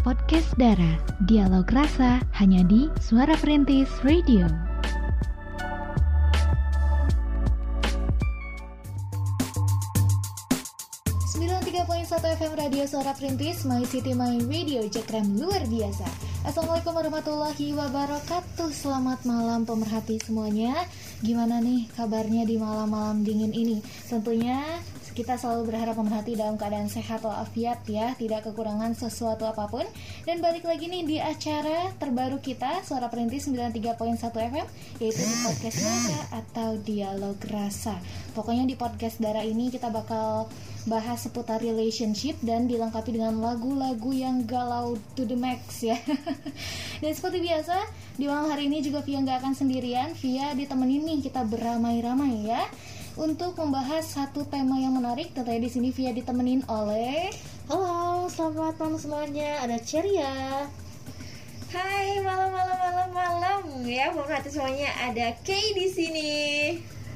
Podcast Dara, dialog rasa hanya di Suara Perintis Radio. satu FM Radio Suara Perintis, My City My Radio, cekrem luar biasa. Assalamualaikum warahmatullahi wabarakatuh. Selamat malam pemerhati semuanya. Gimana nih kabarnya di malam-malam dingin ini? Tentunya kita selalu berharap pemerhati dalam keadaan sehat walafiat ya, tidak kekurangan sesuatu apa pun. Dan balik lagi nih di acara terbaru kita Suara Perintis 93.1 FM yaitu di podcast Dara atau Dialog Rasa. Pokoknya di podcast Dara ini kita bakal bahas seputar relationship dan dilengkapi dengan lagu-lagu yang galau to the max ya. dan seperti biasa di malam hari ini juga Via nggak akan sendirian, Via ditemenin nih kita beramai-ramai ya untuk membahas satu tema yang menarik. Tentunya di sini Via ditemenin oleh Halo, selamat malam semuanya. Ada Ceria. Hai, malam-malam malam-malam ya, pemerhati semuanya. Ada Kay di sini.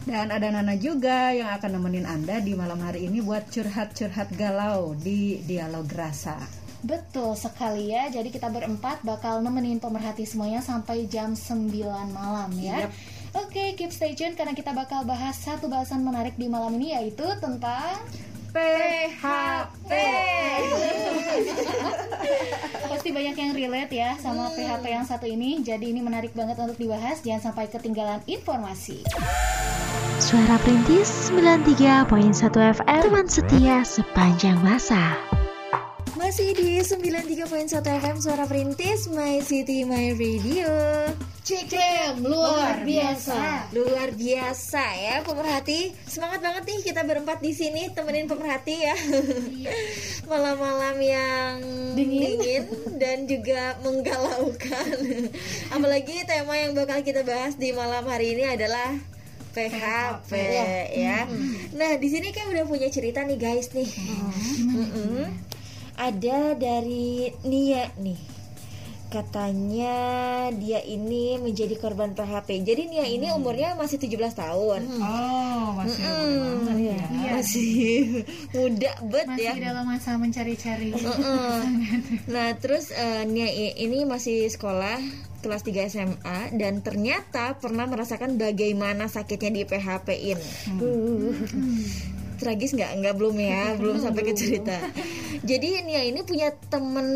Dan ada Nana juga yang akan nemenin Anda di malam hari ini buat curhat-curhat galau di Dialog Rasa. Betul sekali ya. Jadi kita berempat bakal nemenin pemerhati semuanya sampai jam 9 malam ya. Yep. Oke, okay, keep stay tune karena kita bakal bahas satu bahasan menarik di malam ini yaitu tentang PHP. Pasti banyak yang relate ya sama hmm. PHP yang satu ini. Jadi ini menarik banget untuk dibahas. Jangan sampai ketinggalan informasi. Suara Perintis 93.1 FM Teman setia sepanjang masa Masih di 93.1 FM Suara Perintis My City My Radio Cikrem luar biasa. Luar biasa ya pemerhati. Semangat banget nih kita berempat di sini temenin pemerhati ya. Iya. Malam-malam yang dingin. dingin dan juga menggalaukan. Apalagi tema yang bakal kita bahas di malam hari ini adalah PHP, ya. ya. Nah, di sini kan udah punya cerita nih guys nih. Hmm. Ada dari Nia nih katanya dia ini menjadi korban PHP. Jadi Nia ini hmm. umurnya masih 17 tahun. Hmm. Oh, masih hmm. ya. ya. Masih muda bet masih ya. Masih dalam masa mencari-cari. nah, terus uh, Nia ini masih sekolah kelas 3 SMA dan ternyata pernah merasakan bagaimana sakitnya di PHP-in. Hmm tragis nggak? Nggak belum ya. Belum sampai ke cerita. Jadi Nia ini punya temen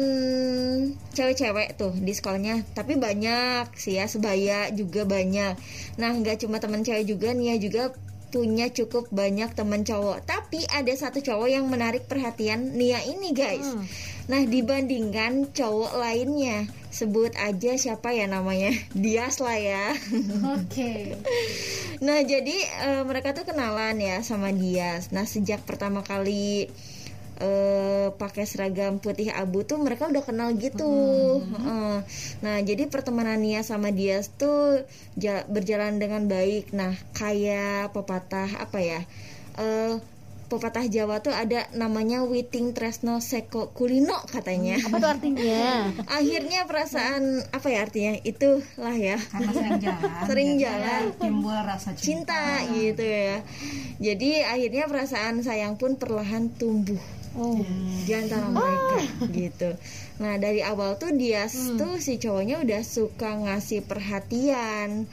cewek-cewek tuh di sekolahnya tapi banyak sih ya sebaya juga banyak. Nah nggak cuma temen cewek juga Nia juga punya cukup banyak temen cowok. Tapi ada satu cowok yang menarik perhatian Nia ini guys. Hmm. nah dibandingkan cowok lainnya sebut aja siapa ya namanya Dias lah ya oke okay. nah jadi uh, mereka tuh kenalan ya sama Dias nah sejak pertama kali uh, pakai seragam putih abu tuh mereka udah kenal gitu. Mm-hmm. Uh, nah jadi pertemanan Nia sama Dias tuh berjalan dengan baik. Nah kayak pepatah apa ya? Uh, pepatah Jawa tuh ada namanya Witing Tresno Seko Kulino katanya. Apa tuh artinya? Akhirnya perasaan apa ya artinya? Itulah ya. Karena sering jalan. sering jalan. Timbul rasa cinta. cinta gitu ya. Jadi akhirnya perasaan sayang pun perlahan tumbuh. Oh. di antara mereka oh. gitu. Nah dari awal tuh dia hmm. tuh si cowoknya udah suka ngasih perhatian,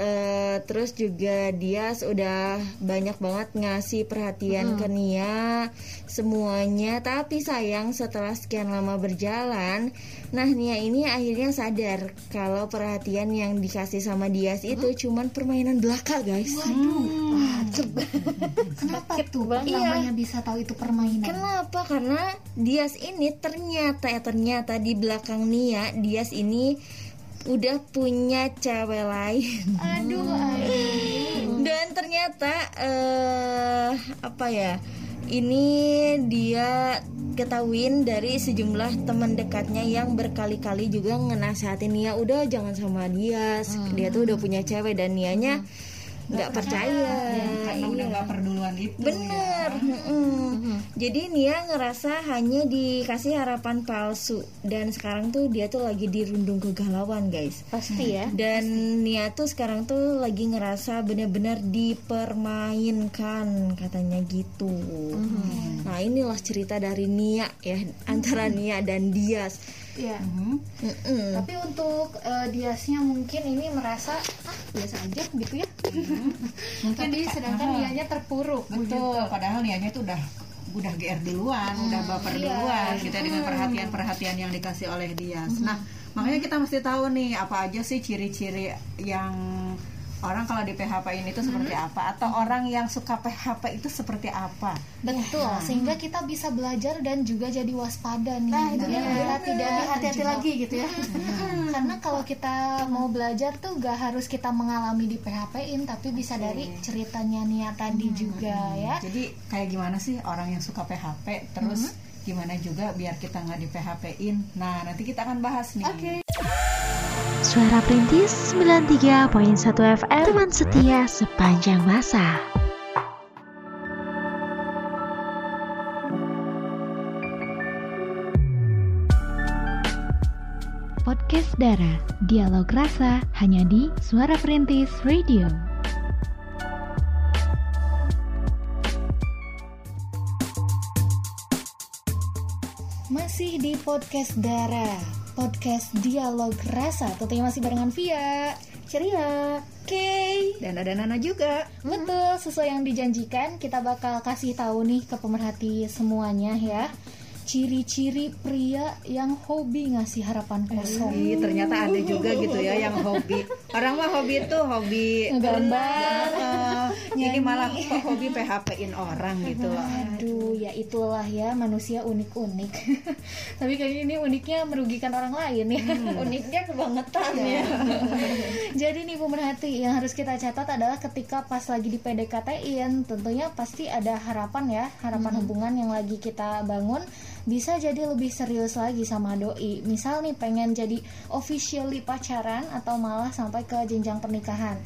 Uh, terus juga dia sudah banyak banget ngasih perhatian hmm. ke Nia semuanya tapi sayang setelah sekian lama berjalan nah Nia ini akhirnya sadar kalau perhatian yang dikasih sama Dias itu hmm. cuman permainan belaka guys waduh hmm. kenapa tuh bang iya. namanya bisa tahu itu permainan kenapa karena Dias ini ternyata ya ternyata di belakang Nia Dias ini udah punya cewek lain. Aduh, aduh. Dan ternyata uh, apa ya? Ini dia ketahuin dari sejumlah teman dekatnya yang berkali-kali juga ngenasehatin Nia udah jangan sama dia. Hmm. Dia tuh udah punya cewek dan Nianya hmm nggak percaya karena udah Iya. nggak perduluan itu Bener, mm-mm. jadi Nia ngerasa hanya dikasih harapan palsu dan sekarang tuh dia tuh lagi dirundung kegalauan guys. Pasti ya. Dan Nia tuh sekarang tuh lagi ngerasa benar-benar dipermainkan katanya gitu. Nah inilah cerita dari Nia ya antara Nia dan Dias. Iya. Mhm. Mm-mm. Tapi untuk eh, Diasnya mungkin ini merasa ah biasa aja gitu ya. Mungkin Tapi sedangkan aha. dianya terpuruk. betul padahal niatnya tuh udah udah GR duluan, udah baper iya. duluan kita dengan perhatian-perhatian yang dikasih oleh Dias. Nah, makanya kita mesti tahu nih apa aja sih ciri-ciri yang orang kalau di PHP ini tuh seperti apa atau orang yang suka PHP itu seperti apa. Betul, sehingga kita bisa belajar dan juga jadi waspada nih. Nah, itu kita tidak hati-hati lagi gitu ya. Karena kalau kita mau belajar tuh gak harus kita mengalami di PHP-in, tapi bisa dari ceritanya Nia tadi juga ya. Jadi kayak gimana sih orang yang suka PHP terus gimana juga biar kita nggak di PHP-in. Nah, nanti kita akan bahas nih. Oke. Suara Perintis 93.1 FM Teman setia sepanjang masa. Podcast Dara. Dialog Rasa hanya di Suara Perintis Radio. Masih di podcast Dara, podcast dialog rasa. Tentunya masih barengan Via. Ceria. Oke. Dan ada Nana juga. Betul, sesuai yang dijanjikan, kita bakal kasih tahu nih ke pemerhati semuanya ya. Ciri-ciri pria yang hobi ngasih harapan kosong. Ih, ternyata ada juga gitu ya yang hobi. Orang mah hobi tuh hobi Ngegambar, Ini malah kok hobi PHP-in orang gitu loh. Aduh, ya itulah ya manusia unik-unik. Tapi kayaknya ini uniknya merugikan orang lain ya. Uniknya kebangetan ya. Jadi nih pemerhati yang harus kita catat adalah ketika pas lagi di PDKT-in tentunya pasti ada harapan ya, harapan hubungan yang lagi kita bangun bisa jadi lebih serius lagi sama doi. Misal nih pengen jadi officially pacaran atau malah sampai ke jenjang pernikahan.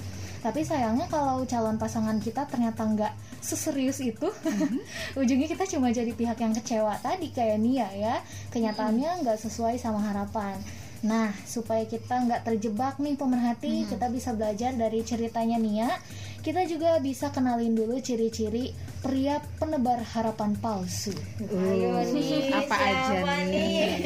Tapi sayangnya kalau calon pasangan kita ternyata nggak seserius itu, ujungnya kita cuma jadi pihak yang kecewa tadi kayak Nia ya. Kenyataannya nggak sesuai sama harapan. Nah, supaya kita nggak terjebak nih pemerhati, kita bisa belajar dari ceritanya Nia. Kita juga bisa kenalin dulu ciri-ciri pria penebar harapan palsu. Ayo nih, apa aja nih?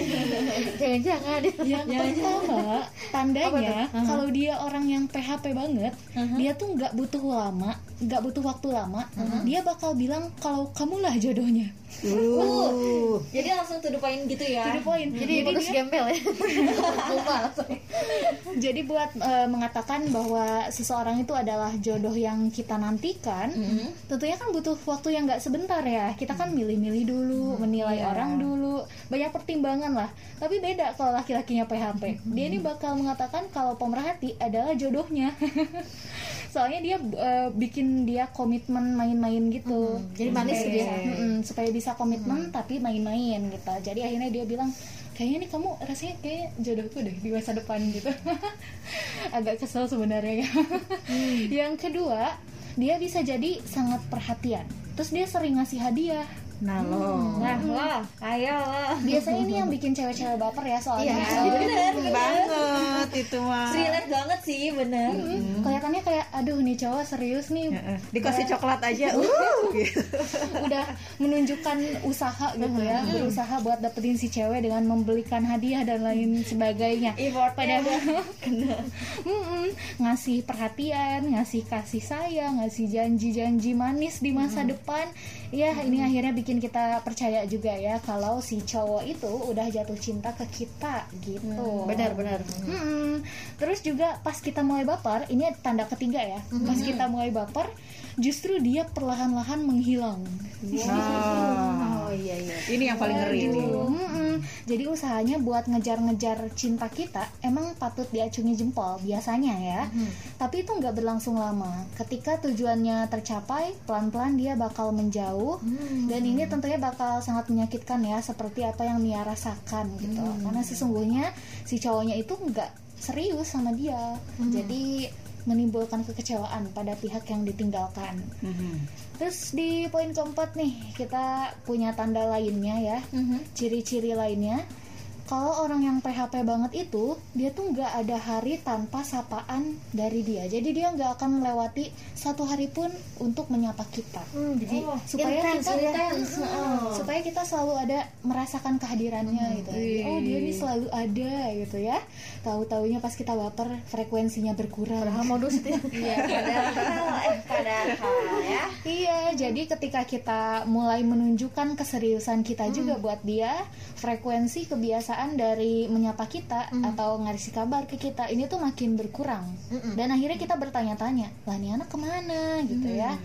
Jangan-jangan. Yang pertama, tandanya kalau dia orang yang PHP banget, dia tuh nggak butuh lama, nggak butuh waktu lama, dia bakal bilang kalau kamulah jodohnya. Uh, Jadi langsung to the point gitu ya. To the point. Jadi Jadi bagus dia- gembel ya. Jadi buat eh, mengatakan bahwa seseorang itu adalah jodoh yang kita nantikan, tentunya kan butuh waktu yang nggak sebentar ya. Kita kan milih-milih dulu, menilai orang dulu, banyak pertimbangan lah. Tapi beda kalau laki-lakinya PHP. Dia ini bakal mengatakan kalau pemerhati adalah jodohnya. Soalnya dia eh, bikin dia komitmen main-main gitu. Jadi manis Supaya- dia. Mm-mm, supaya bisa komitmen tapi main-main gitu. Jadi akhirnya dia bilang kayaknya nih kamu rasanya kayak jodohku deh di masa depan gitu. Agak kesel sebenarnya ya. Yang kedua, dia bisa jadi sangat perhatian. Terus dia sering ngasih hadiah. Nah lo. Nah, lah, ayo. Lah. Biasanya ini yang bikin cewek-cewek baper ya soalnya. Iya, Soalnya- bener, banget itu mah. Relate banget sih, bener. Mm, kelihatannya kayak aduh nih cowok serius nih. Heeh, Dikasih coklat aja. Uh, gitu. udah menunjukkan usaha gitu ya. Berusaha buat dapetin si cewek dengan membelikan hadiah dan lain sebagainya. Effortnya padahal Mm-mm, ngasih perhatian ngasih kasih sayang ngasih janji-janji manis di masa depan. Ya ini akhirnya bikin kita percaya juga ya kalau si cowok itu udah jatuh cinta ke kita gitu Benar-benar. Mm-mm. Terus juga pas kita mulai baper, ini tanda ketiga ya. Pas kita mulai baper, justru dia perlahan-lahan menghilang. Nah, Oh iya iya. ini yang paling ngeri mm-mm. Jadi usahanya buat ngejar-ngejar cinta kita emang patut diacungi jempol biasanya ya. Tapi itu nggak berlangsung lama. Ketika tujuannya tercapai, pelan-pelan dia bakal menjauh dan ini tentunya bakal sangat menyakitkan ya seperti apa yang Mia rasakan gitu. Karena sesungguhnya si cowoknya itu nggak serius sama dia. Jadi menimbulkan kekecewaan pada pihak yang ditinggalkan. Mhm. Terus di poin keempat nih kita punya tanda lainnya ya, ciri-ciri lainnya. Kalau orang yang PHP banget itu dia tuh nggak ada hari tanpa sapaan dari dia. Jadi dia nggak akan melewati satu hari pun untuk menyapa kita. Hmm, jadi supaya intens, kita intens. Mm, mm, supaya kita selalu ada merasakan kehadirannya gitu oh dia ini selalu ada gitu ya tahu taunya pas kita baper frekuensinya berkurang Padahal modus itu. Iya, padahal eh padahal ya. iya jadi ketika kita mulai menunjukkan keseriusan kita juga buat dia frekuensi kebiasaan dari menyapa kita atau ngasih kabar ke kita ini tuh makin berkurang. Dan akhirnya kita bertanya-tanya lah nih anak ke mana? gitu ya.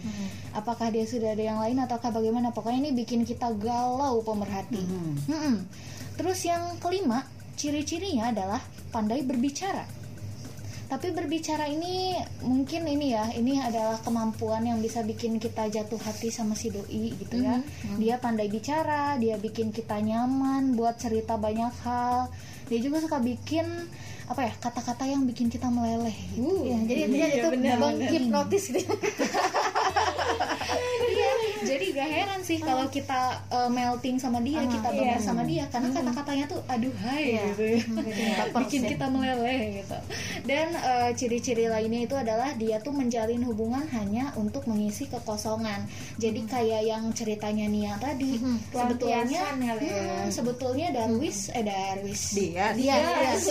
Apakah dia sudah ada yang lain ataukah bagaimana? Pokoknya ini bikin kita galau pemerhati. Mm-mm. terus yang kelima ciri-cirinya adalah pandai berbicara tapi berbicara ini mungkin ini ya ini adalah kemampuan yang bisa bikin kita jatuh hati sama si doi gitu ya dia pandai bicara dia bikin kita nyaman buat cerita banyak hal dia juga suka bikin apa ya kata-kata yang bikin kita meleleh gitu. Ya, jadi intinya itu menghipnotis gitu. Iya, gak heran sih kalau kita uh, melting sama dia, kita baper sama dia. Karena kata-katanya tuh aduhai gitu ya. Bikin kita meleleh gitu. Dan uh, ciri-ciri lainnya itu adalah dia tuh menjalin hubungan hanya untuk mengisi kekosongan. Jadi kayak yang ceritanya Nia tadi, sebetulnya Pelampiasan kali ya. hmm, sebetulnya Darwis eh Darwis. Dia, Dia, Dias.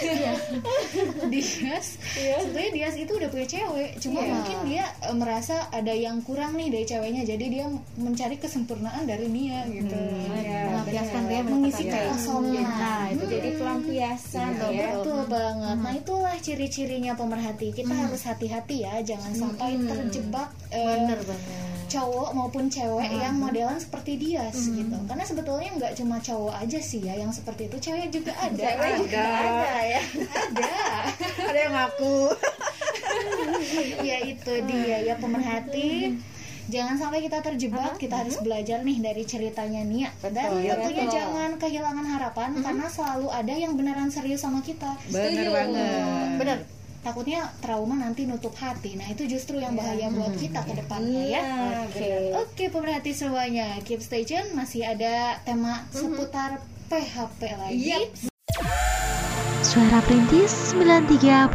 Dias. Sebetulnya Dias itu udah punya cewek, cuma mungkin dia eh, merasa ada yang kurang nih dari ceweknya, jadi dia mencari kesempurnaan dari Nia gitu. Melampiaskan dia Mengisi mendapatkan- kekosongan. Nah, itu jadi pelampiasan ya. Betul banget. Nah itulah ciri-cirinya pemerhati. Kita harus hati-hati ya, jangan sampai terjebak eh, Bener banget. cowok maupun cewek yang modelan seperti Dias gitu. Karena sebetulnya nggak cuma cowok aja sih ya yang seperti itu, cewek juga ada. Cewek juga ada ya. ada. Ada yang ngaku. ya itu dia ya pemerhati. Jangan sampai kita terjebak, kita harus belajar nih dari ceritanya Nia. Dan ya, tentunya betul. jangan kehilangan harapan karena selalu ada yang beneran serius sama kita. bener banget Bener. Takutnya trauma nanti nutup hati. Nah, itu justru yang bahaya buat kita ke depannya ya. Oke. Oke, pemerhati semuanya, keep stay tune. Masih ada tema seputar PHP lagi. Suara Perintis 93.1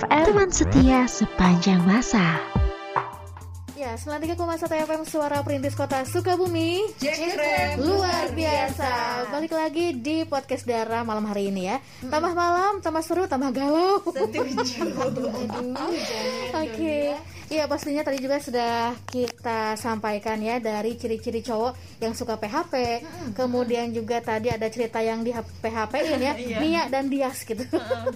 FM Teman setia sepanjang masa Ya, 93,1 FM Suara Perintis Kota Sukabumi. Luar biasa. Balik lagi di podcast Darah malam hari ini ya. Tambah malam, tambah seru, tambah galau. Oke. Iya, pastinya tadi juga sudah kita sampaikan ya dari ciri-ciri cowok yang suka PHP. Kemudian juga tadi ada cerita yang di PHP-in ya, Nia dan Dias gitu.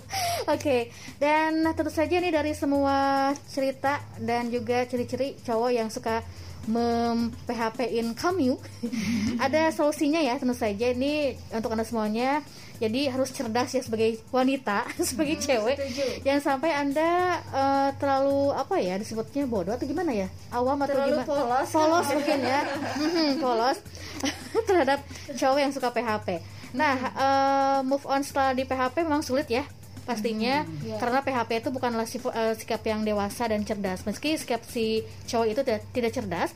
Oke. Dan tentu saja nih dari semua cerita dan juga ciri-ciri cowok yang suka mem PHP-in kamu ada solusinya ya tentu saja. Ini untuk anda semuanya. Jadi harus cerdas ya sebagai wanita sebagai cewek. jangan sampai anda eh, terlalu apa ya disebutnya bodoh atau gimana ya? Awam atau Terlalu gimana? polos. polos mungkin ya. Mhm, polos terhadap cowok yang suka PHP nah eh, move on setelah di PHP memang sulit ya pastinya karena PHP itu bukanlah eh, sikap yang dewasa dan cerdas. Meski sikap si cowok itu tidak, tidak cerdas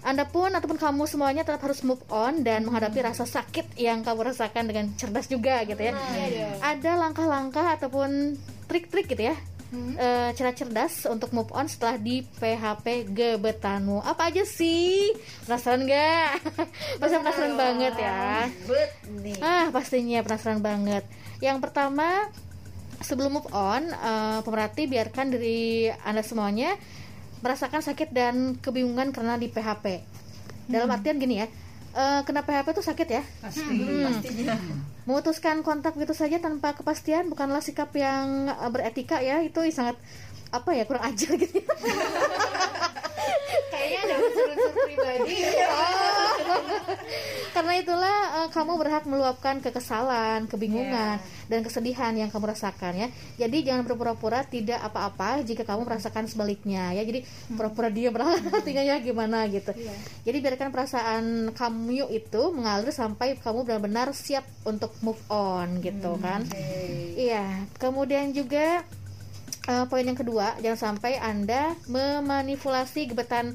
anda pun ataupun kamu semuanya tetap harus move on dan menghadapi rasa sakit yang kamu rasakan dengan cerdas juga gitu ya. Ada langkah-langkah ataupun trik-trik gitu ya eh, cara cerdas untuk move on setelah di PHP gebetanmu. Apa aja sih? Penasaran nggak? Pasti penasaran banget ya. Bet nih. Ah, pastinya penasaran banget. Yang pertama, sebelum move on, eh, pemerhati biarkan diri Anda semuanya merasakan sakit dan kebingungan karena di PHP. Dalam artian gini ya, eh, kena PHP itu sakit ya. pasti Pastinya. Memutuskan kontak begitu saja tanpa kepastian bukanlah sikap yang eh, beretika ya. Itu sangat apa ya kurang ajar gitu. ya. Kayaknya ada unsur-unsur pribadi. Karena itulah eh, kamu berhak meluapkan kekesalan, kebingungan, dan kesedihan yang kamu rasakan ya. Jadi jangan berpura-pura tidak apa-apa jika kamu merasakan sebaliknya ya. Jadi pura-pura dia berhala tinggalnya gimana gitu. Jadi biarkan perasaan kamu itu mengalir sampai kamu benar-benar siap untuk move on gitu kan. Iya. Kemudian juga uh, poin yang kedua jangan sampai anda memanipulasi gebetan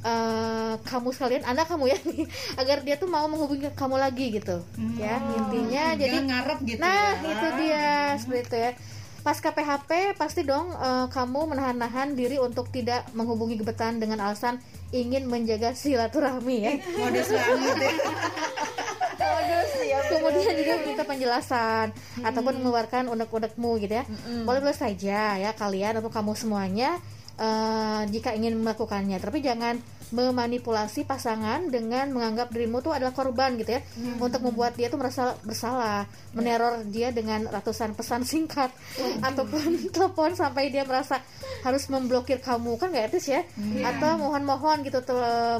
uh, kamu sekalian anak kamu ya agar dia tuh mau menghubungi kamu lagi gitu ya intinya jadi ngarep gitu nah ya. itu dia seperti itu ya. Pasca PHP pasti dong uh, kamu menahan-nahan diri untuk tidak menghubungi gebetan dengan alasan ingin menjaga silaturahmi ya. Modus banget ya kemudian juga meminta penjelasan ataupun mengeluarkan unek-unekmu gitu ya. Boleh boleh saja ya kalian atau kamu semuanya eh, jika ingin melakukannya. Tapi jangan memanipulasi pasangan dengan menganggap dirimu tuh adalah korban gitu ya. Untuk membuat dia tuh merasa bersalah meneror dia dengan ratusan pesan singkat ataupun telepon sampai dia merasa harus memblokir kamu. Kan gak etis ya? Atau mohon-mohon gitu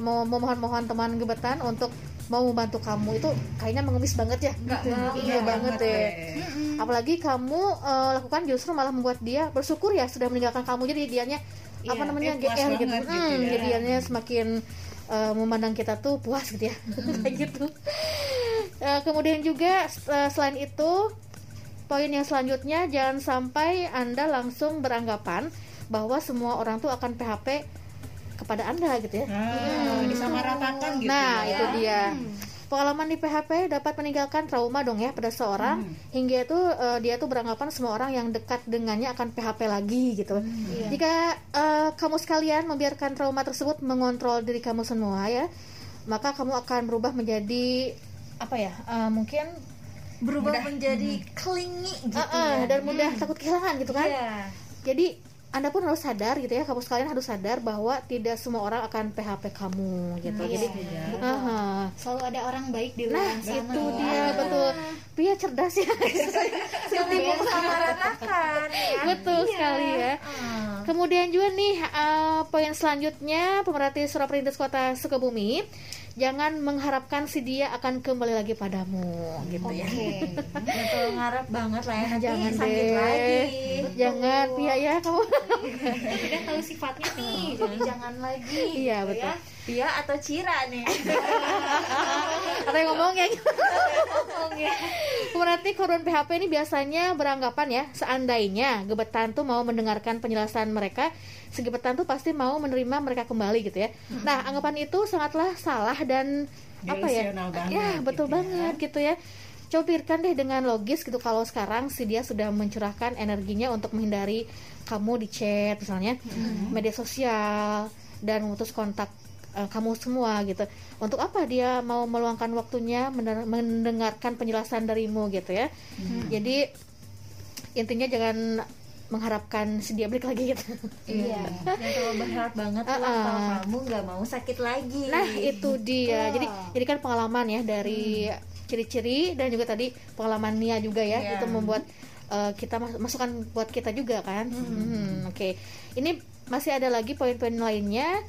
mau memohon-mohon teman gebetan untuk mau membantu kamu. Itu kayaknya mengemis banget ya. Gitu. iya banget ya. apalagi kamu eh, lakukan justru malah membuat dia bersyukur ya sudah meninggalkan kamu. Jadi dianya apa Iya, namanya GR gitu, banget gitu. Hmm, ya. jadi dianya semakin eh, memandang kita tuh puas gitu ya. Kayak gitu. Eh, kemudian juga eh, selain itu poin yang selanjutnya jangan sampai anda langsung beranggapan bahwa semua orang tuh akan PHP kepada anda gitu ya. Nah, disamaratakan gitu Nah, ya. itu dia. Pengalaman di PHP dapat meninggalkan trauma dong ya pada seorang hingga itu eh, dia tuh beranggapan semua orang yang dekat dengannya akan PHP lagi gitu. Jika eh, kamu sekalian membiarkan trauma tersebut mengontrol diri kamu semua ya, maka kamu akan berubah menjadi apa ya? eh, mungkin berubah menjadi klingi gitu eh, eh, ya. dan mudah takut kehilangan gitu kan. Iya. Jadi anda pun harus sadar gitu ya, kamu sekalian harus sadar bahwa tidak semua orang akan PHP kamu gitu. Jadi, aha. Selalu ada orang baik di Nah, luar sana. itu dia betul. Pia cerdas ya. Setiap samaratakan ya. betul sekali ya. Kemudian juga nih eh, poin selanjutnya pemerhati surat perintis kota Sukabumi jangan mengharapkan si dia akan kembali lagi padamu gitu ya. Betul ngarep banget lah ya nanti Jangan sakit deh. lagi. Jangan Pia ya kamu. Udah tahu sifatnya nih, jadi jangan lagi. iya gitu betul. ya. Pia atau Cira nih. Ada yang ngomong ya. Pemerhati korban PHP ini biasanya beranggapan ya, seandainya gebetan tuh mau mendengarkan penjelasan mereka, si gebetan tuh pasti mau menerima mereka kembali gitu ya. Nah, anggapan itu sangatlah salah dan apa ya? Banget Ya, betul gitu ya. banget gitu ya. Coba pikirkan deh dengan logis gitu kalau sekarang si dia sudah mencurahkan energinya untuk menghindari kamu di chat misalnya, media sosial dan memutus kontak eh, kamu semua gitu. Untuk apa dia mau meluangkan waktunya mendengarkan penjelasan darimu gitu ya. Jadi intinya jangan mengharapkan si dia balik lagi gitu. Iya. Dan kalau berharap banget lah Uh-uh. kalau kamu nggak mau sakit lagi. Nah, itu dia. Jadi jadi kan pengalaman ya dari ciri-ciri dan juga tadi pengalaman Nia juga ya Iya. itu membuat uh, kita mas- masukan buat kita juga kan. Hmm, Oke. Ini masih ada lagi poin-poin lainnya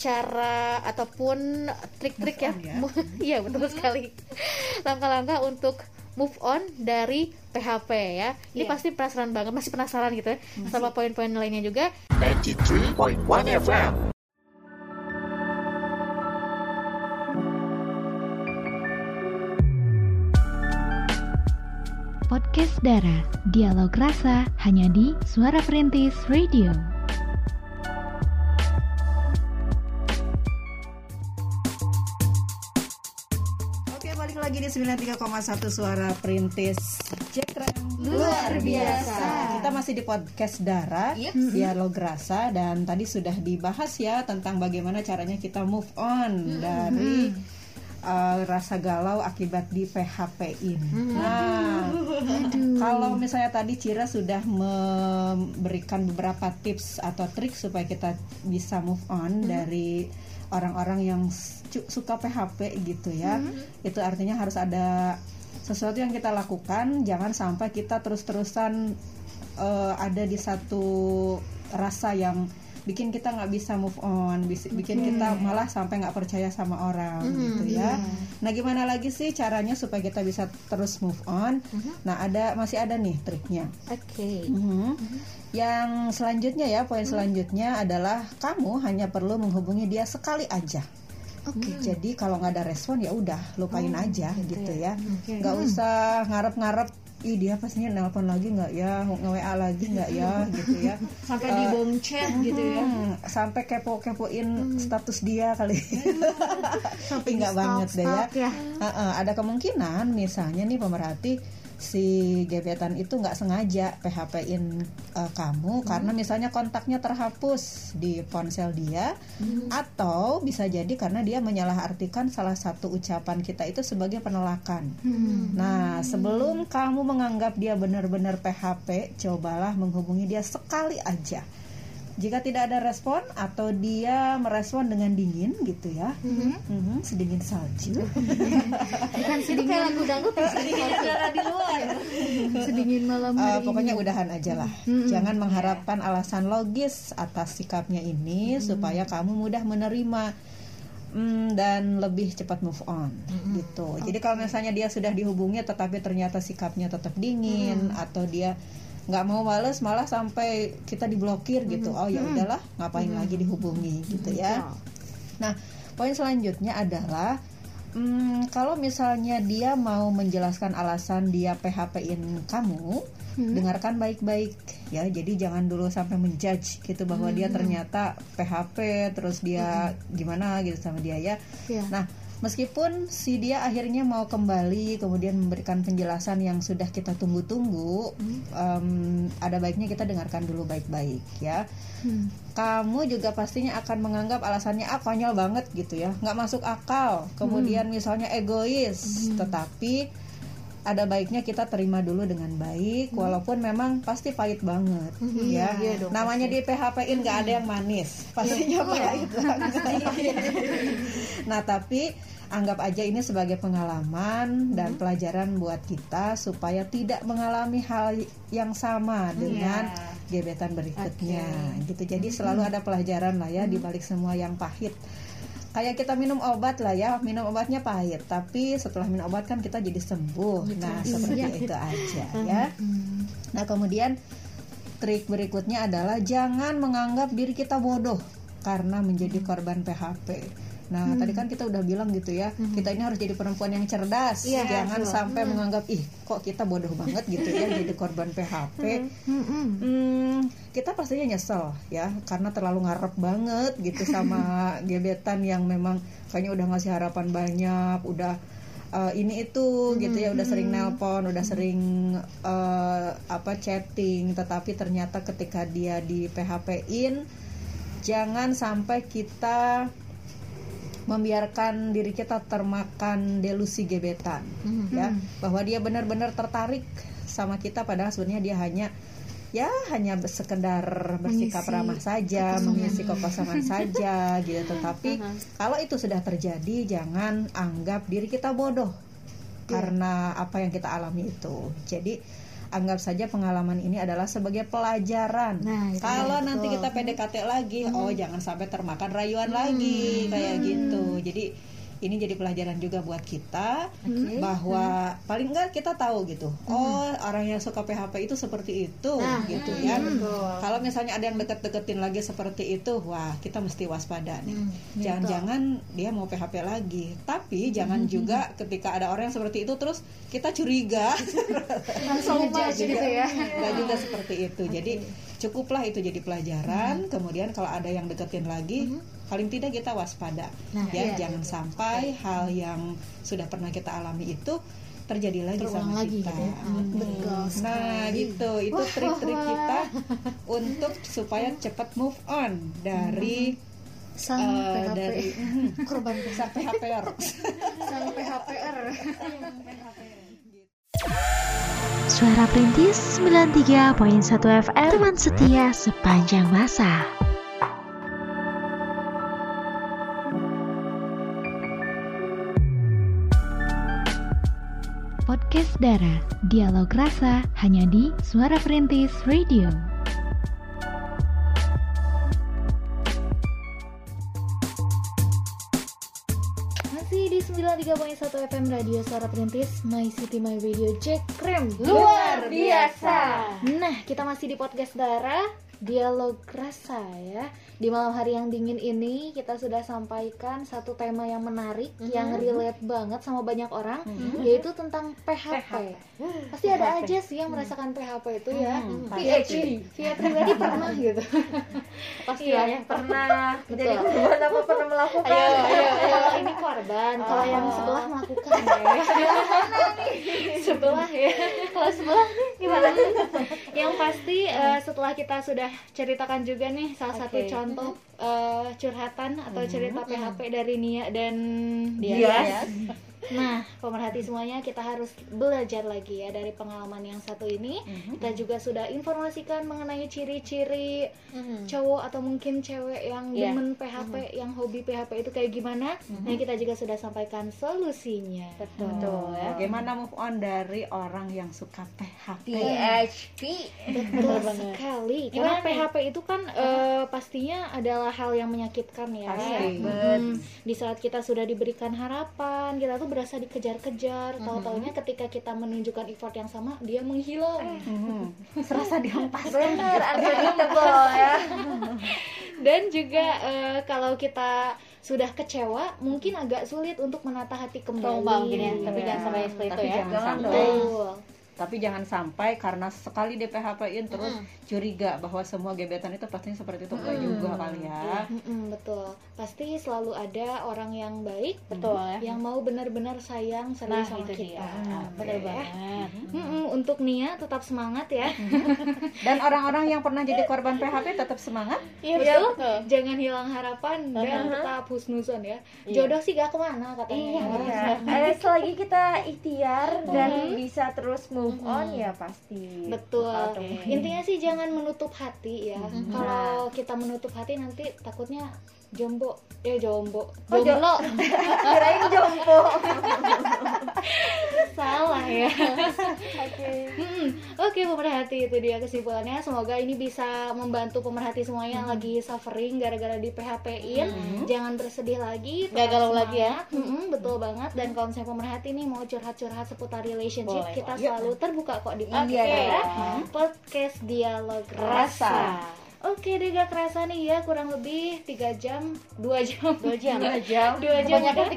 cara ataupun trik-trik ya. Iya, betul sekali. Langkah-langkah untuk move on dari PHP ya. Ini pasti penasaran banget, masih penasaran gitu ya. Sama poin-poin lainnya juga. 93.1 FM. Podcast Dara, dialog rasa hanya di Suara Perintis Radio. Di 93,1 Suara Perintis. Jekrem Luar biasa. Kita masih di podcast Dara. Dialog Rasa Dan tadi sudah dibahas ya Tentang bagaimana caranya kita move on Dari uh, rasa galau akibat di PHP-in Nah, kalau misalnya tadi Cira sudah memberikan beberapa tips atau trik Supaya kita bisa move on dari orang-orang yang su- suka PHP gitu ya. Itu artinya harus ada sesuatu yang kita lakukan. Jangan sampai kita terus-terusan eh, ada di satu rasa yang bikin kita nggak bisa move on bikin kita malah sampai nggak percaya sama orang gitu ya. nah gimana lagi sih caranya supaya kita bisa terus move on? Nah ada masih ada nih triknya. Oke. Mhm. Yang selanjutnya ya, poin selanjutnya adalah kamu hanya perlu menghubungi dia sekali aja. Oke. Jadi kalau nggak ada respon ya udah lupain aja gitu ya. Nggak usah ngarep-ngarep ih dia pastinya nelpon lagi nggak ya? Nge WA lagi nggak ya? gitu ya. Sampai di bom chat gitu ya. Hmm, sampai kepo-kepoin status dia kali. Sampai nggak banget deh ya, ya. Heeh, ada kemungkinan misalnya nih pemerhati si gebetan itu nggak sengaja PHP-in eh, kamu karena misalnya kontaknya terhapus di ponsel dia atau bisa jadi karena dia menyalahartikan salah satu ucapan kita itu sebagai penolakan. Nah, sebelum kamu menganggap dia benar-benar PHP, cobalah menghubungi dia sekali aja. Jika tidak ada respon atau dia merespon dengan dingin gitu ya, Mhm, sedingin salju. Bukan sedingin. kayak lagu dangdut ya, di luar. Sedingin malam hari pokoknya udahan aja lah. Jangan mengharapkan alasan logis atas sikapnya ini supaya kamu mudah menerima. Mm, dan lebih cepat move on gitu. Jadi kalau misalnya dia sudah dihubungi tetapi ternyata sikapnya tetap dingin atau dia nggak mau bales malah sampai kita diblokir gitu. Oh ya udahlah, ngapain lagi dihubungi gitu ya. Nah, poin selanjutnya adalah hmm, kalau misalnya dia mau menjelaskan alasan dia PHP-in kamu, dengarkan baik-baik ya. Jadi jangan dulu sampai menjudge gitu bahwa dia ternyata PHP terus dia gimana gitu sama dia ya. Iya. Nah, meskipun si dia akhirnya mau kembali kemudian memberikan penjelasan yang sudah kita tunggu-tunggu, em, ada baiknya kita dengarkan dulu baik-baik ya. Kamu juga pastinya akan menganggap alasannya ah konyol banget gitu ya, nggak masuk akal. Kemudian misalnya egois, tetapi ada baiknya kita terima dulu dengan baik, walaupun memang pasti pahit banget ya. Namanya di PHP-in nggak ada yang manis, pastinya pahit banget. Nah, tapi anggap aja ini sebagai pengalaman dan pelajaran buat kita supaya tidak mengalami hal yang sama dengan gebetan berikutnya. Gitu. Jadi selalu ada pelajaran lah ya di balik semua yang pahit. Kayak kita minum obat lah ya, minum obatnya pahit, tapi setelah minum obat kan kita jadi sembuh. Nah, seperti itu aja ya. Nah, kemudian trik berikutnya adalah jangan menganggap diri kita bodoh karena menjadi korban PHP. Nah, tadi kan kita udah bilang gitu ya, kita ini harus jadi perempuan yang cerdas. Jangan sampai menganggap ih kok kita bodoh banget gitu ya jadi korban PHP. Hmm, kita pastinya nyesel ya karena terlalu ngarep banget gitu sama gebetan yang memang kayaknya udah ngasih harapan banyak, udah eh, ini itu gitu ya udah sering nelpon, udah sering eh, apa chatting, tetapi ternyata ketika dia di PHP-in jangan sampai kita membiarkan diri kita termakan delusi gebetan ya. Bahwa dia benar-benar tertarik sama kita padahal sebenarnya dia hanya ya hanya sekedar bersikap ramah saja mengisi kekosongan saja gitu. Tetapi kalau itu sudah terjadi jangan anggap diri kita bodoh karena apa yang kita alami itu. Jadi anggap saja pengalaman ini adalah sebagai pelajaran. Nah, itu kalau nanti kita PDKT lagi oh jangan sampai termakan rayuan lagi kayak gitu. Jadi ini jadi pelajaran juga buat kita bahwa paling enggak kita tahu gitu. Oh orang yang suka PHP itu seperti itu gitu ya. kalau misalnya ada yang deket-deketin lagi seperti itu wah kita mesti waspada nih. Jangan-jangan dia mau PHP lagi tapi jangan juga ketika ada orang yang seperti itu terus kita curiga. Langsung ngejudge gitu ya. Nggak juga seperti itu. Jadi cukuplah itu jadi pelajaran. Kemudian kalau ada yang deketin lagi paling tidak kita waspada. Ya jangan sampai hal yang sudah pernah kita alami itu terjadi lagi Terulang sama lagi kita. gitu ya. Betul. nah gitu. Itu trik-trik kita untuk supaya cepat move on dari sang eh, PHP dari korban sang PHPR sang PHPR Suara Perintis 93.1 FM Teman setia sepanjang masa Podcast Dara. Dialog Rasa hanya di Suara Perintis Radio. Masih di 93.1 FM Radio Suara Perintis My City My Radio Jack Krem luar biasa. Nah kita masih di podcast Dara dialog rasa ya. Di malam hari yang dingin ini kita sudah sampaikan satu tema yang menarik yang relate banget sama banyak orang yaitu tentang PHP. Pasti ada aja sih yang merasakan PHP itu ya. Via, via pribadi pernah gitu. pasti lah ya pernah Betul. korban apa pernah melakukan Ayo, ayo, ayo. Kalau ini korban, kalau yang sebelah melakukan ya. sebelah ya. Kalau sebelah gimana? yang pasti eh, setelah kita sudah ceritakan juga nih salah satu Oke. contoh eh, curhatan atau cerita PHP dari Nia dan Iya. Dias. Nah, pemerhati semuanya kita harus belajar lagi ya dari pengalaman yang satu ini. Kita juga sudah informasikan mengenai ciri-ciri cowok atau mungkin cewek yang Iya. demen PHP, yang hobi PHP itu kayak gimana. Nah, kita juga sudah sampaikan solusinya. betul ya Bagaimana move on dari orang yang suka PHP? PHP Betul sekali. Karena Gimana nih? PHP itu kan eh, pastinya adalah hal yang menyakitkan ya. Pasti. Mm, Di saat kita sudah diberikan harapan, kita tuh berasa dikejar-kejar. Mm-hmm. Tahu-taunya ketika kita menunjukkan effort yang sama, dia menghilang. Hmm, serasa dihempas. unpredictable ya Dan juga eh, kalau kita sudah kecewa, mungkin agak sulit untuk menata hati kembali. Trauma mungkin ya tapi jangan sampai seperti itu Tapi ya jangan Jangan sampai. Betul. Tapi jangan sampai karena sekali di PHP-in terus curiga bahwa semua gebetan itu pastinya seperti itu enggak juga kali ya. Mm-mm, betul. Pasti selalu ada orang yang baik, betul ya yang mau benar-benar sayang nah serius sama itu kita. dia benar banget Mm-mm, untuk Nia tetap semangat ya. Dan orang-orang yang pernah jadi korban PHP tetap semangat. Iya betul. Jangan hilang harapan dan tetap husnuzon ya. Jodoh sih gak ke mana katanya. Iya, eh, selagi kita ikhtiar dan bisa terus move on ya pasti. Betul. Intinya sih jangan menutup hati ya. Kalau kita menutup hati nanti takutnya jombo eh jombo jomblo. Kirain jompo. salah ya. Mm-mm. oke pemerhati itu dia kesimpulannya. Semoga ini bisa membantu pemerhati semuanya yang lagi suffering gara-gara di PHP-in jangan bersedih lagi Nggak tetap galau lagi ya. betul banget. Dan kalau misalnya pemerhati nih mau curhat-curhat seputar relationship Boleh, kita selalu terbuka kok di podcast ya. podcast dialog rasa. Rasa. Oke deh gak kerasa nih ya kurang lebih 3 jam 2 jam. 2 jam. Dua jam. 2 jam udah.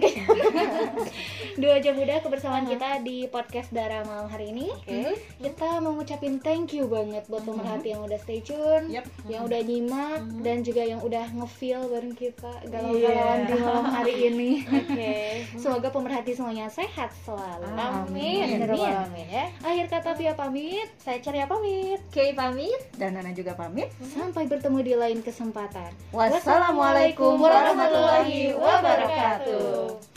Dua jam udah kebersamaan kita di podcast Dara malam hari ini. Kita mau ngucapin thank you banget buat pemerhati yang udah stay tune Yep. Yang udah nyimak Dan juga yang udah nge-feel bareng kita Galau-galauan di malam hari ini. Oke. Semoga pemerhati semuanya sehat selalu. Amin. Amin. amin ya. Akhir kata Via pamit saya Ceria pamit. Oke, pamit. Dan Nana juga pamit. Sampai bertemu di lain kesempatan Wassalamualaikum warahmatullahi wabarakatuh.